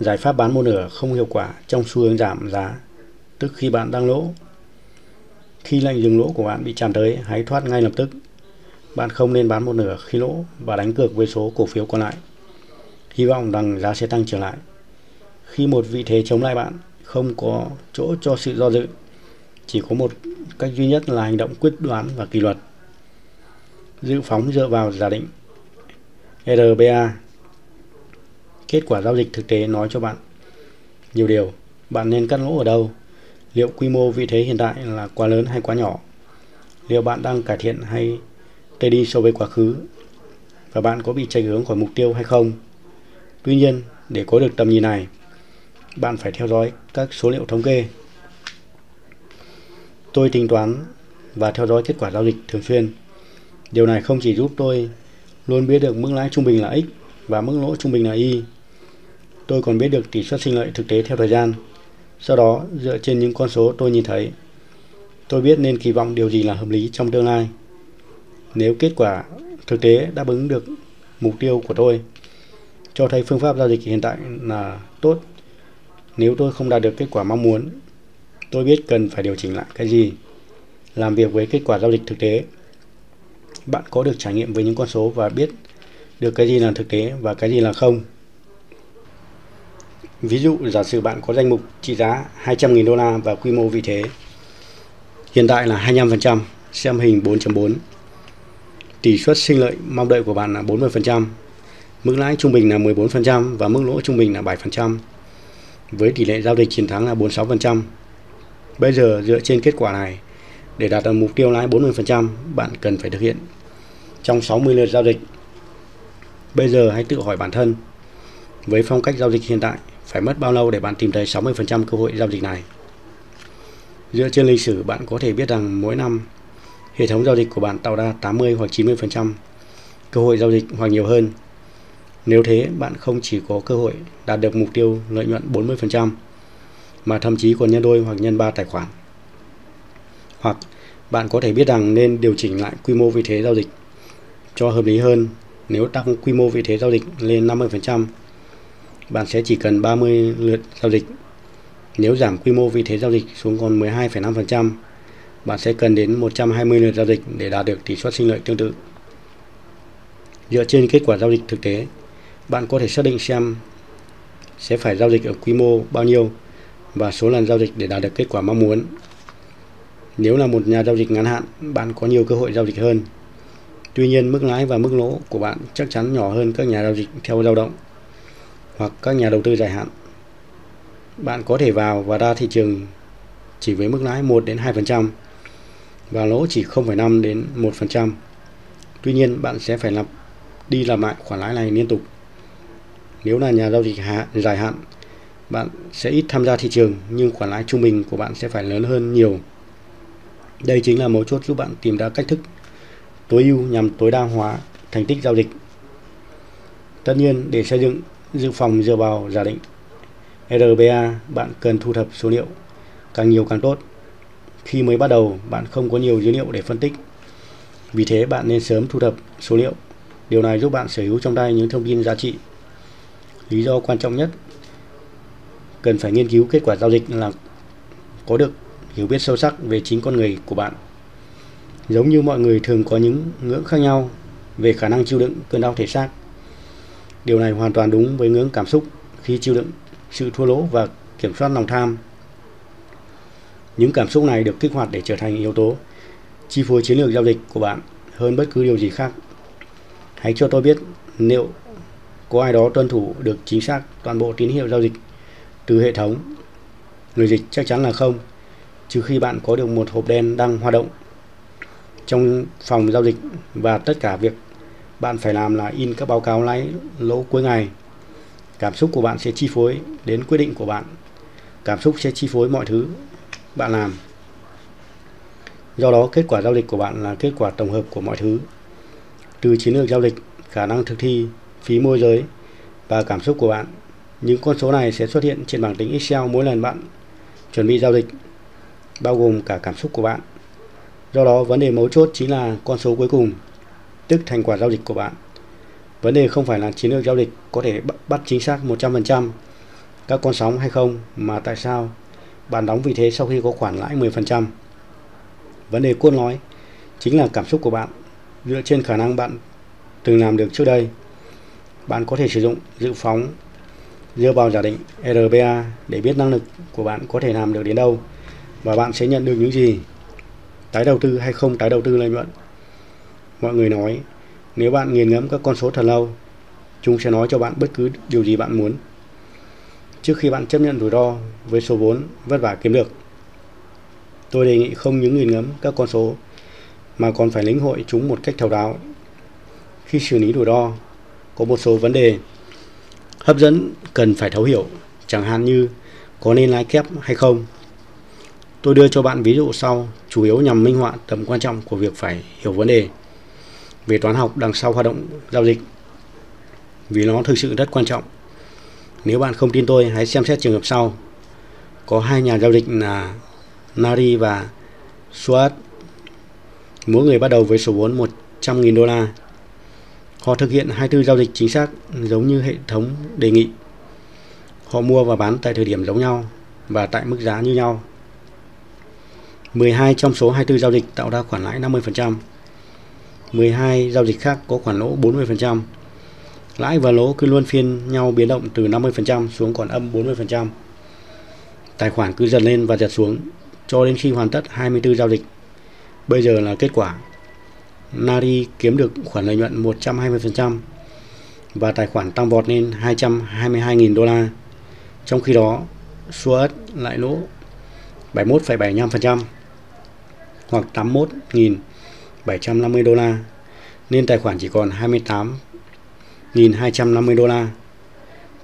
giải pháp bán một nửa không hiệu quả trong xu hướng giảm giá, tức khi bạn đang lỗ. Khi lệnh dừng lỗ của bạn bị chạm tới, hãy thoát ngay lập tức. Bạn không nên bán một nửa khi lỗ và đánh cược với số cổ phiếu còn lại. Hy vọng rằng giá sẽ tăng trở lại. Khi một vị thế chống lại bạn, không có chỗ cho sự do dự. Chỉ có một cách duy nhất là hành động quyết đoán và kỷ luật. Dự phóng dựa vào giả định RBA Kết quả giao dịch thực tế nói cho bạn nhiều điều. Bạn nên cắt lỗ ở đâu? Liệu quy mô vị thế hiện tại là quá lớn hay quá nhỏ? Liệu bạn đang cải thiện hay tê đi so với quá khứ? Và bạn có bị chệch hướng khỏi mục tiêu hay không? Tuy nhiên, để có được tầm nhìn này, bạn phải theo dõi các số liệu thống kê. Tôi tính toán và theo dõi kết quả giao dịch thường xuyên. Điều này không chỉ giúp tôi luôn biết được mức lãi trung bình là x và mức lỗ trung bình là y. Tôi còn biết được tỷ suất sinh lợi thực tế theo thời gian. Sau đó, dựa trên những con số tôi nhìn thấy, tôi biết nên kỳ vọng điều gì là hợp lý trong tương lai. Nếu kết quả thực tế đáp ứng được mục tiêu của tôi, cho thấy phương pháp giao dịch hiện tại là tốt. Nếu tôi không đạt được kết quả mong muốn, tôi biết cần phải điều chỉnh lại cái gì. Làm việc với kết quả giao dịch thực tế. Bạn có được trải nghiệm với những con số và biết được cái gì là thực tế và cái gì là không. Ví dụ, giả sử bạn có danh mục trị giá 200.000 đô la và quy mô vị thế hiện tại là 25%, xem hình 4.4. Tỷ suất sinh lợi mong đợi của bạn là 40%, mức lãi trung bình là 14% và mức lỗ trung bình là 7%, với tỷ lệ giao dịch chiến thắng là 46%. Bây giờ dựa trên kết quả này, để đạt được mục tiêu lãi 40%, bạn cần phải thực hiện trong 60 lượt giao dịch. Bây giờ hãy tự hỏi bản thân, với phong cách giao dịch hiện tại, phải mất bao lâu để bạn tìm thấy 60% cơ hội giao dịch này? Dựa trên lịch sử, bạn có thể biết rằng mỗi năm hệ thống giao dịch của bạn tạo ra 80 hoặc 90% cơ hội giao dịch hoặc nhiều hơn. Nếu thế, bạn không chỉ có cơ hội đạt được mục tiêu lợi nhuận 40%, mà thậm chí còn nhân đôi hoặc nhân ba tài khoản. Hoặc bạn có thể biết rằng nên điều chỉnh lại quy mô vị thế giao dịch cho hợp lý hơn nếu tăng quy mô vị thế giao dịch lên 50%, bạn sẽ chỉ cần 30 lượt giao dịch. Nếu giảm quy mô vị thế giao dịch xuống còn 12,5%, bạn sẽ cần đến 120 lượt giao dịch để đạt được tỷ suất sinh lợi tương tự. Dựa trên kết quả giao dịch thực tế, bạn có thể xác định xem sẽ phải giao dịch ở quy mô bao nhiêu và số lần giao dịch để đạt được kết quả mong muốn. Nếu là một nhà giao dịch ngắn hạn, bạn có nhiều cơ hội giao dịch hơn. Tuy nhiên, mức lãi và mức lỗ của bạn chắc chắn nhỏ hơn các nhà giao dịch theo dao động hoặc các nhà đầu tư dài hạn. Bạn có thể vào và ra thị trường chỉ với mức lãi 1 đến 2% và lỗ chỉ 0,5 đến 1%. Tuy nhiên, bạn sẽ phải lặp đi làm lại khoản lãi này liên tục. Nếu là nhà giao dịch hạ, dài hạn, bạn sẽ ít tham gia thị trường nhưng khoản lãi trung bình của bạn sẽ phải lớn hơn nhiều. Đây chính là mấu chốt giúp bạn tìm ra cách thức tối ưu nhằm tối đa hóa thành tích giao dịch. Tất nhiên, để xây dựng dự phòng dựa vào giả định RBA, bạn cần thu thập số liệu càng nhiều càng tốt. Khi mới bắt đầu, bạn không có nhiều dữ liệu để phân tích. Vì thế, bạn nên sớm thu thập số liệu. Điều này giúp bạn sở hữu trong tay những thông tin giá trị. Lý do quan trọng nhất cần phải nghiên cứu kết quả giao dịch là có được hiểu biết sâu sắc về chính con người của bạn. Giống như mọi người thường có những ngưỡng khác nhau về khả năng chịu đựng cơn đau thể xác. Điều này hoàn toàn đúng với ngưỡng cảm xúc khi chịu đựng sự thua lỗ và kiểm soát lòng tham. Những cảm xúc này được kích hoạt để trở thành yếu tố chi phối chiến lược giao dịch của bạn hơn bất cứ điều gì khác. Hãy cho tôi biết liệu có ai đó tuân thủ được chính xác toàn bộ tín hiệu giao dịch từ hệ thống người dịch chắc chắn là không trừ khi bạn có được một hộp đen đang hoạt động trong phòng giao dịch và tất cả việc bạn phải làm là in các báo cáo lãi lỗ cuối ngày. Cảm xúc của bạn sẽ chi phối đến quyết định của bạn. Cảm xúc sẽ chi phối mọi thứ bạn làm. Do đó, kết quả giao dịch của bạn là kết quả tổng hợp của mọi thứ. Từ chiến lược giao dịch, khả năng thực thi, phí môi giới và cảm xúc của bạn, những con số này sẽ xuất hiện trên bảng tính excel mỗi lần bạn chuẩn bị giao dịch bao gồm cả cảm xúc của bạn do đó, vấn đề mấu chốt chính là con số cuối cùng, tức thành quả giao dịch của bạn vấn đề không phải là chiến lược giao dịch có thể bắt chính xác 100% các con sóng hay không, mà tại sao bạn đóng vị thế sau khi có khoản lãi 10%. Vấn đề cốt lõi chính là cảm xúc của bạn, dựa trên khả năng bạn từng làm được trước đây. Bạn có thể sử dụng dự phóng, dựa vào giả định RBA để biết năng lực của bạn có thể làm được đến đâu và bạn sẽ nhận được những gì. Tái đầu tư hay không tái đầu tư lợi nhuận. Mọi người nói nếu bạn nghiền ngẫm các con số thật lâu, chúng sẽ nói cho bạn bất cứ điều gì bạn muốn trước khi bạn chấp nhận rủi ro với số vốn vất vả kiếm được. Tôi đề nghị không những nghiền ngẫm các con số mà còn phải lĩnh hội chúng một cách thấu đáo. Khi xử lý rủi ro, có một số vấn đề hấp dẫn cần phải thấu hiểu, chẳng hạn như có nên lái kép hay không. Tôi đưa cho bạn ví dụ sau, chủ yếu nhằm minh họa tầm quan trọng của việc phải hiểu vấn đề về toán học đằng sau hoạt động giao dịch vì nó thực sự rất quan trọng nếu bạn không tin tôi, hãy xem xét trường hợp sau. Có hai nhà giao dịch là Nari và Suat. Mỗi người bắt đầu với số vốn 100.000 đô la. Họ thực hiện 24 giao dịch chính xác giống như hệ thống đề nghị. Họ mua và bán tại thời điểm giống nhau và tại mức giá như nhau. 12 trong số 24 giao dịch tạo ra khoản lãi 50%. 12 giao dịch khác có khoản lỗ 40%. Lãi và lỗ cứ luôn phiên nhau biến động từ 50% xuống còn âm 40%. Tài khoản cứ dần lên và giật xuống cho đến khi hoàn tất 24 giao dịch. Bây giờ là kết quả. Nari kiếm được khoản lợi nhuận 120% và tài khoản tăng vọt lên 222.000 đô la. Trong khi đó, Suat lại lỗ 71,75% hoặc 81.750 đô la nên tài khoản chỉ còn 28.250 đô la.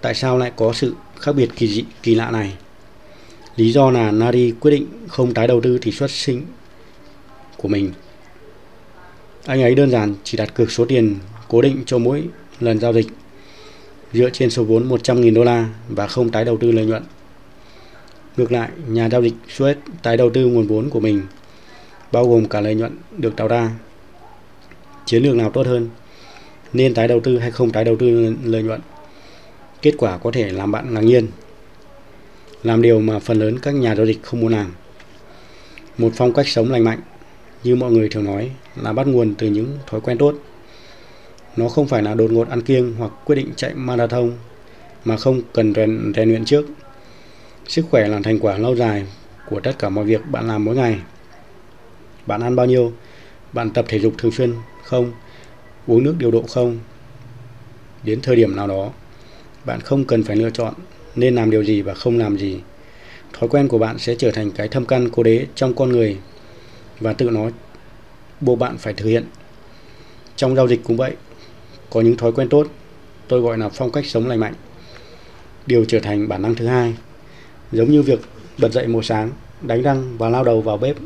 Tại sao lại có sự khác biệt kỳ dị, kỳ lạ này? Lý do là Nari quyết định không tái đầu tư tỷ suất sinh của mình. Anh ấy đơn giản chỉ đặt cược số tiền cố định cho mỗi lần giao dịch dựa trên số vốn 100.000 đô la và không tái đầu tư lợi nhuận. Ngược lại, nhà giao dịch Suez tái đầu tư nguồn vốn của mình bao gồm cả lợi nhuận được tạo ra. Chiến lược nào tốt hơn? nên tái đầu tư hay không tái đầu tư lợi nhuận. Kết quả có thể làm bạn ngạc nhiên. Làm điều mà phần lớn các nhà giao dịch không muốn làm. Một phong cách sống lành mạnh, như mọi người thường nói, là bắt nguồn từ những thói quen tốt. Nó không phải là đột ngột ăn kiêng hoặc quyết định chạy marathon mà không cần rèn, rèn luyện trước. Sức khỏe là thành quả lâu dài của tất cả mọi việc bạn làm mỗi ngày. Bạn ăn bao nhiêu? Bạn tập thể dục thường xuyên không? uống nước điều độ không. Đến thời điểm nào đó, bạn không cần phải lựa chọn nên làm điều gì và không làm gì. Thói quen của bạn sẽ trở thành cái thâm căn cố đế trong con người và tự nó buộc bạn phải thực hiện. Trong giao dịch cũng vậy, có những thói quen tốt, tôi gọi là phong cách sống lành mạnh. Điều trở thành bản năng thứ hai, giống như việc bật dậy một sáng, đánh răng và lao đầu vào bếp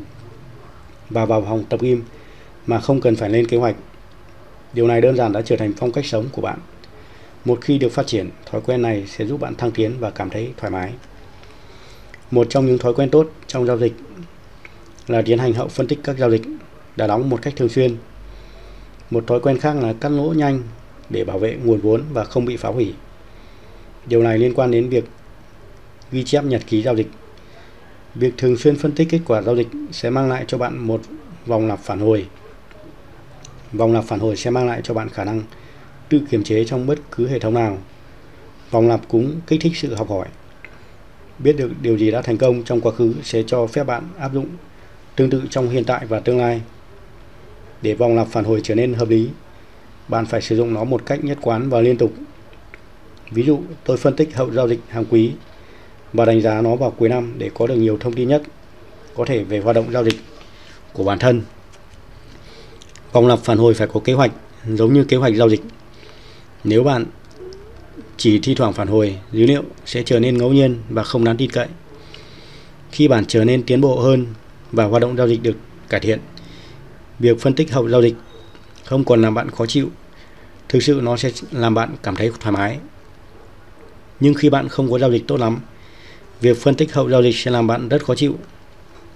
và vào phòng tập gym mà không cần phải lên kế hoạch Điều này đơn giản đã trở thành phong cách sống của bạn. Một khi được phát triển, thói quen này sẽ giúp bạn thăng tiến và cảm thấy thoải mái. Một trong những thói quen tốt trong giao dịch là tiến hành hậu phân tích các giao dịch đã đóng một cách thường xuyên. Một thói quen khác là cắt lỗ nhanh để bảo vệ nguồn vốn và không bị phá hủy. Điều này liên quan đến việc ghi chép nhật ký giao dịch. Việc thường xuyên phân tích kết quả giao dịch sẽ mang lại cho bạn một vòng lặp phản hồi Vòng lặp phản hồi sẽ mang lại cho bạn khả năng tự kiềm chế trong bất cứ hệ thống nào. Vòng lặp cũng kích thích sự học hỏi. Biết được điều gì đã thành công trong quá khứ sẽ cho phép bạn áp dụng tương tự trong hiện tại và tương lai. Để vòng lặp phản hồi trở nên hợp lý, bạn phải sử dụng nó một cách nhất quán và liên tục. Ví dụ, tôi phân tích hậu giao dịch hàng quý và đánh giá nó vào cuối năm để có được nhiều thông tin nhất có thể về hoạt động giao dịch của bản thân. Vòng lặp phản hồi phải có kế hoạch giống như kế hoạch giao dịch. Nếu bạn chỉ thi thoảng phản hồi, dữ liệu sẽ trở nên ngẫu nhiên và không đáng tin cậy. Khi bạn trở nên tiến bộ hơn và hoạt động giao dịch được cải thiện, việc phân tích hậu giao dịch không còn làm bạn khó chịu. Thực sự nó sẽ làm bạn cảm thấy thoải mái. Nhưng khi bạn không có giao dịch tốt lắm, việc phân tích hậu giao dịch sẽ làm bạn rất khó chịu.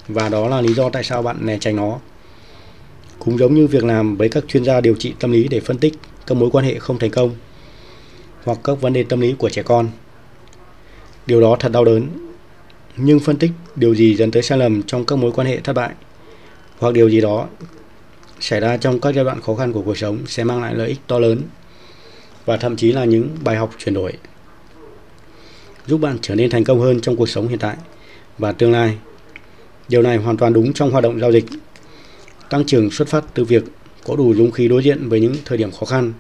Và đó là lý do tại sao bạn né tránh nó. Cũng giống như việc làm với các chuyên gia điều trị tâm lý để phân tích các mối quan hệ không thành công hoặc các vấn đề tâm lý của trẻ con. Điều đó thật đau đớn. Nhưng phân tích điều gì dẫn tới sai lầm trong các mối quan hệ thất bại hoặc điều gì đó xảy ra trong các giai đoạn khó khăn của cuộc sống sẽ mang lại lợi ích to lớn và thậm chí là những bài học chuyển đổi giúp bạn trở nên thành công hơn trong cuộc sống hiện tại và tương lai. Điều này hoàn toàn đúng trong hoạt động giao dịch. Tăng trưởng xuất phát từ việc có đủ dũng khí đối diện với những thời điểm khó khăn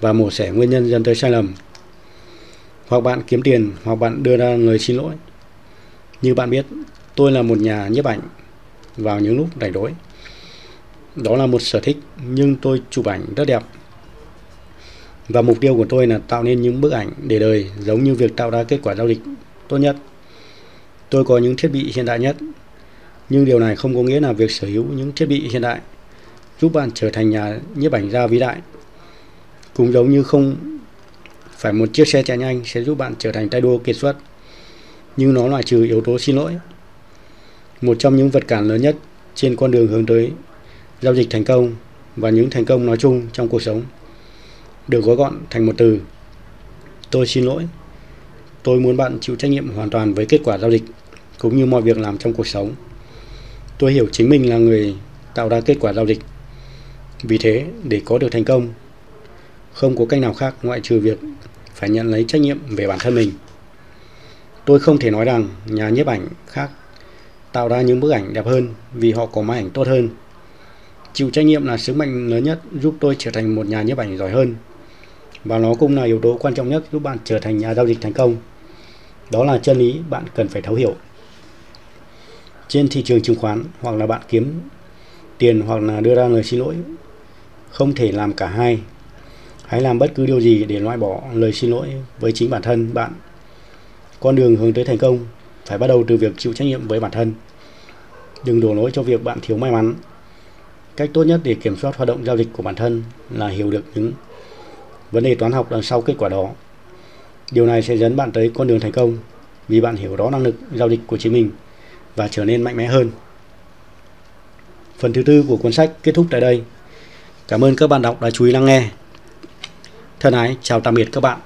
và mổ xẻ nguyên nhân dẫn tới sai lầm. Hoặc bạn kiếm tiền hoặc bạn đưa ra lời xin lỗi. Như bạn biết, tôi là một nhà nhiếp ảnh vào những lúc rảnh rỗi. Đó là một sở thích nhưng tôi chụp ảnh rất đẹp. Và mục tiêu của tôi là tạo nên những bức ảnh để đời giống như việc tạo ra kết quả giao dịch tốt nhất. Tôi có những thiết bị hiện đại nhất, nhưng điều này không có nghĩa là việc sở hữu những thiết bị hiện đại giúp bạn trở thành nhà nhiếp ảnh gia vĩ đại. Cũng giống như không phải một chiếc xe chạy nhanh sẽ giúp bạn trở thành tay đua kiệt xuất, nhưng nó loại trừ yếu tố xin lỗi. Một trong những vật cản lớn nhất trên con đường hướng tới giao dịch thành công và những thành công nói chung trong cuộc sống được gói gọn thành một từ. Tôi xin lỗi. Tôi muốn bạn chịu trách nhiệm hoàn toàn với kết quả giao dịch, cũng như mọi việc làm trong cuộc sống. Tôi hiểu chính mình là người tạo ra kết quả giao dịch. Vì thế, để có được thành công, không có cách nào khác ngoại trừ việc phải nhận lấy trách nhiệm về bản thân mình. Tôi không thể nói rằng nhà nhiếp ảnh khác tạo ra những bức ảnh đẹp hơn vì họ có máy ảnh tốt hơn. Chịu trách nhiệm là sứ mệnh lớn nhất giúp tôi trở thành một nhà nhiếp ảnh giỏi hơn và nó cũng là yếu tố quan trọng nhất giúp bạn trở thành nhà giao dịch thành công. Đó là chân lý bạn cần phải thấu hiểu. Trên thị trường chứng khoán hoặc là bạn kiếm tiền hoặc là đưa ra lời xin lỗi, không thể làm cả hai. Hãy làm bất cứ điều gì để loại bỏ lời xin lỗi với chính bản thân bạn. Con đường hướng tới thành công phải bắt đầu từ việc chịu trách nhiệm với bản thân. Đừng đổ lỗi cho việc bạn thiếu may mắn. Cách tốt nhất để kiểm soát hoạt động giao dịch của bản thân là hiểu được những vấn đề toán học đằng sau kết quả đó. Điều này sẽ dẫn bạn tới con đường thành công vì bạn hiểu rõ năng lực giao dịch của chính mình và trở nên mạnh mẽ hơn. Phần thứ tư của cuốn sách kết thúc tại đây. Cảm ơn các bạn đọc đã chú ý lắng nghe. Thân ái, chào tạm biệt các bạn.